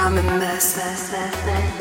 I'm a mess. mess, mess, mess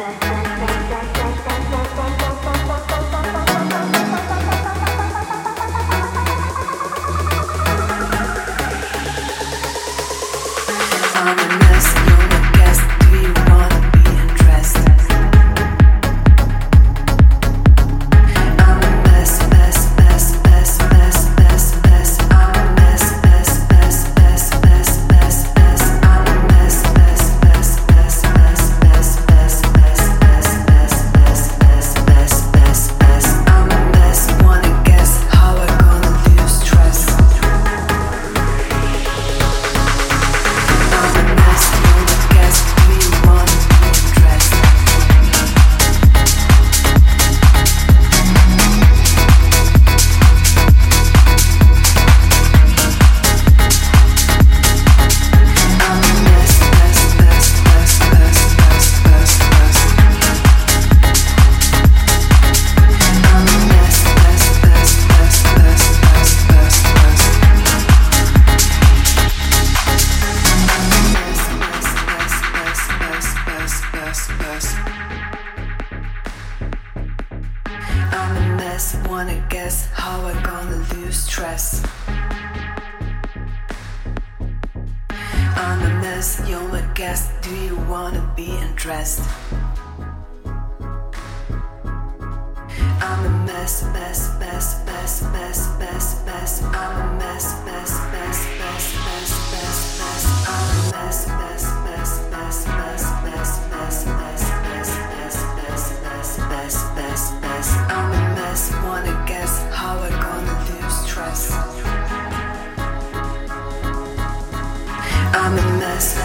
just wanna guess how I'm gonna lose stress. I'm a mess, you're a guest. Do you wanna be undressed? I'm a mess, mess, mess, mess, mess, mess, mess. I'm I'm a mess.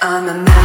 I'm a.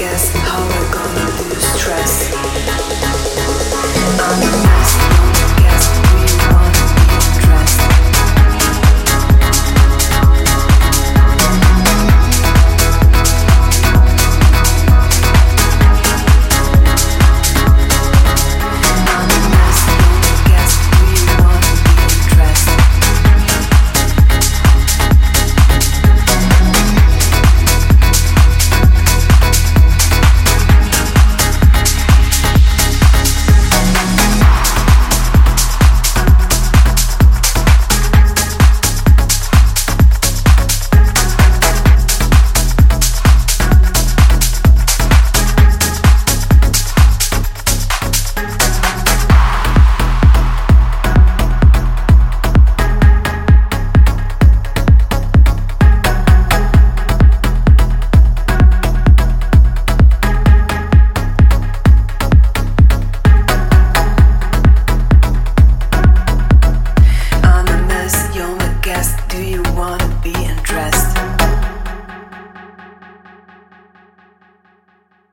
guess how we're gonna lose trust.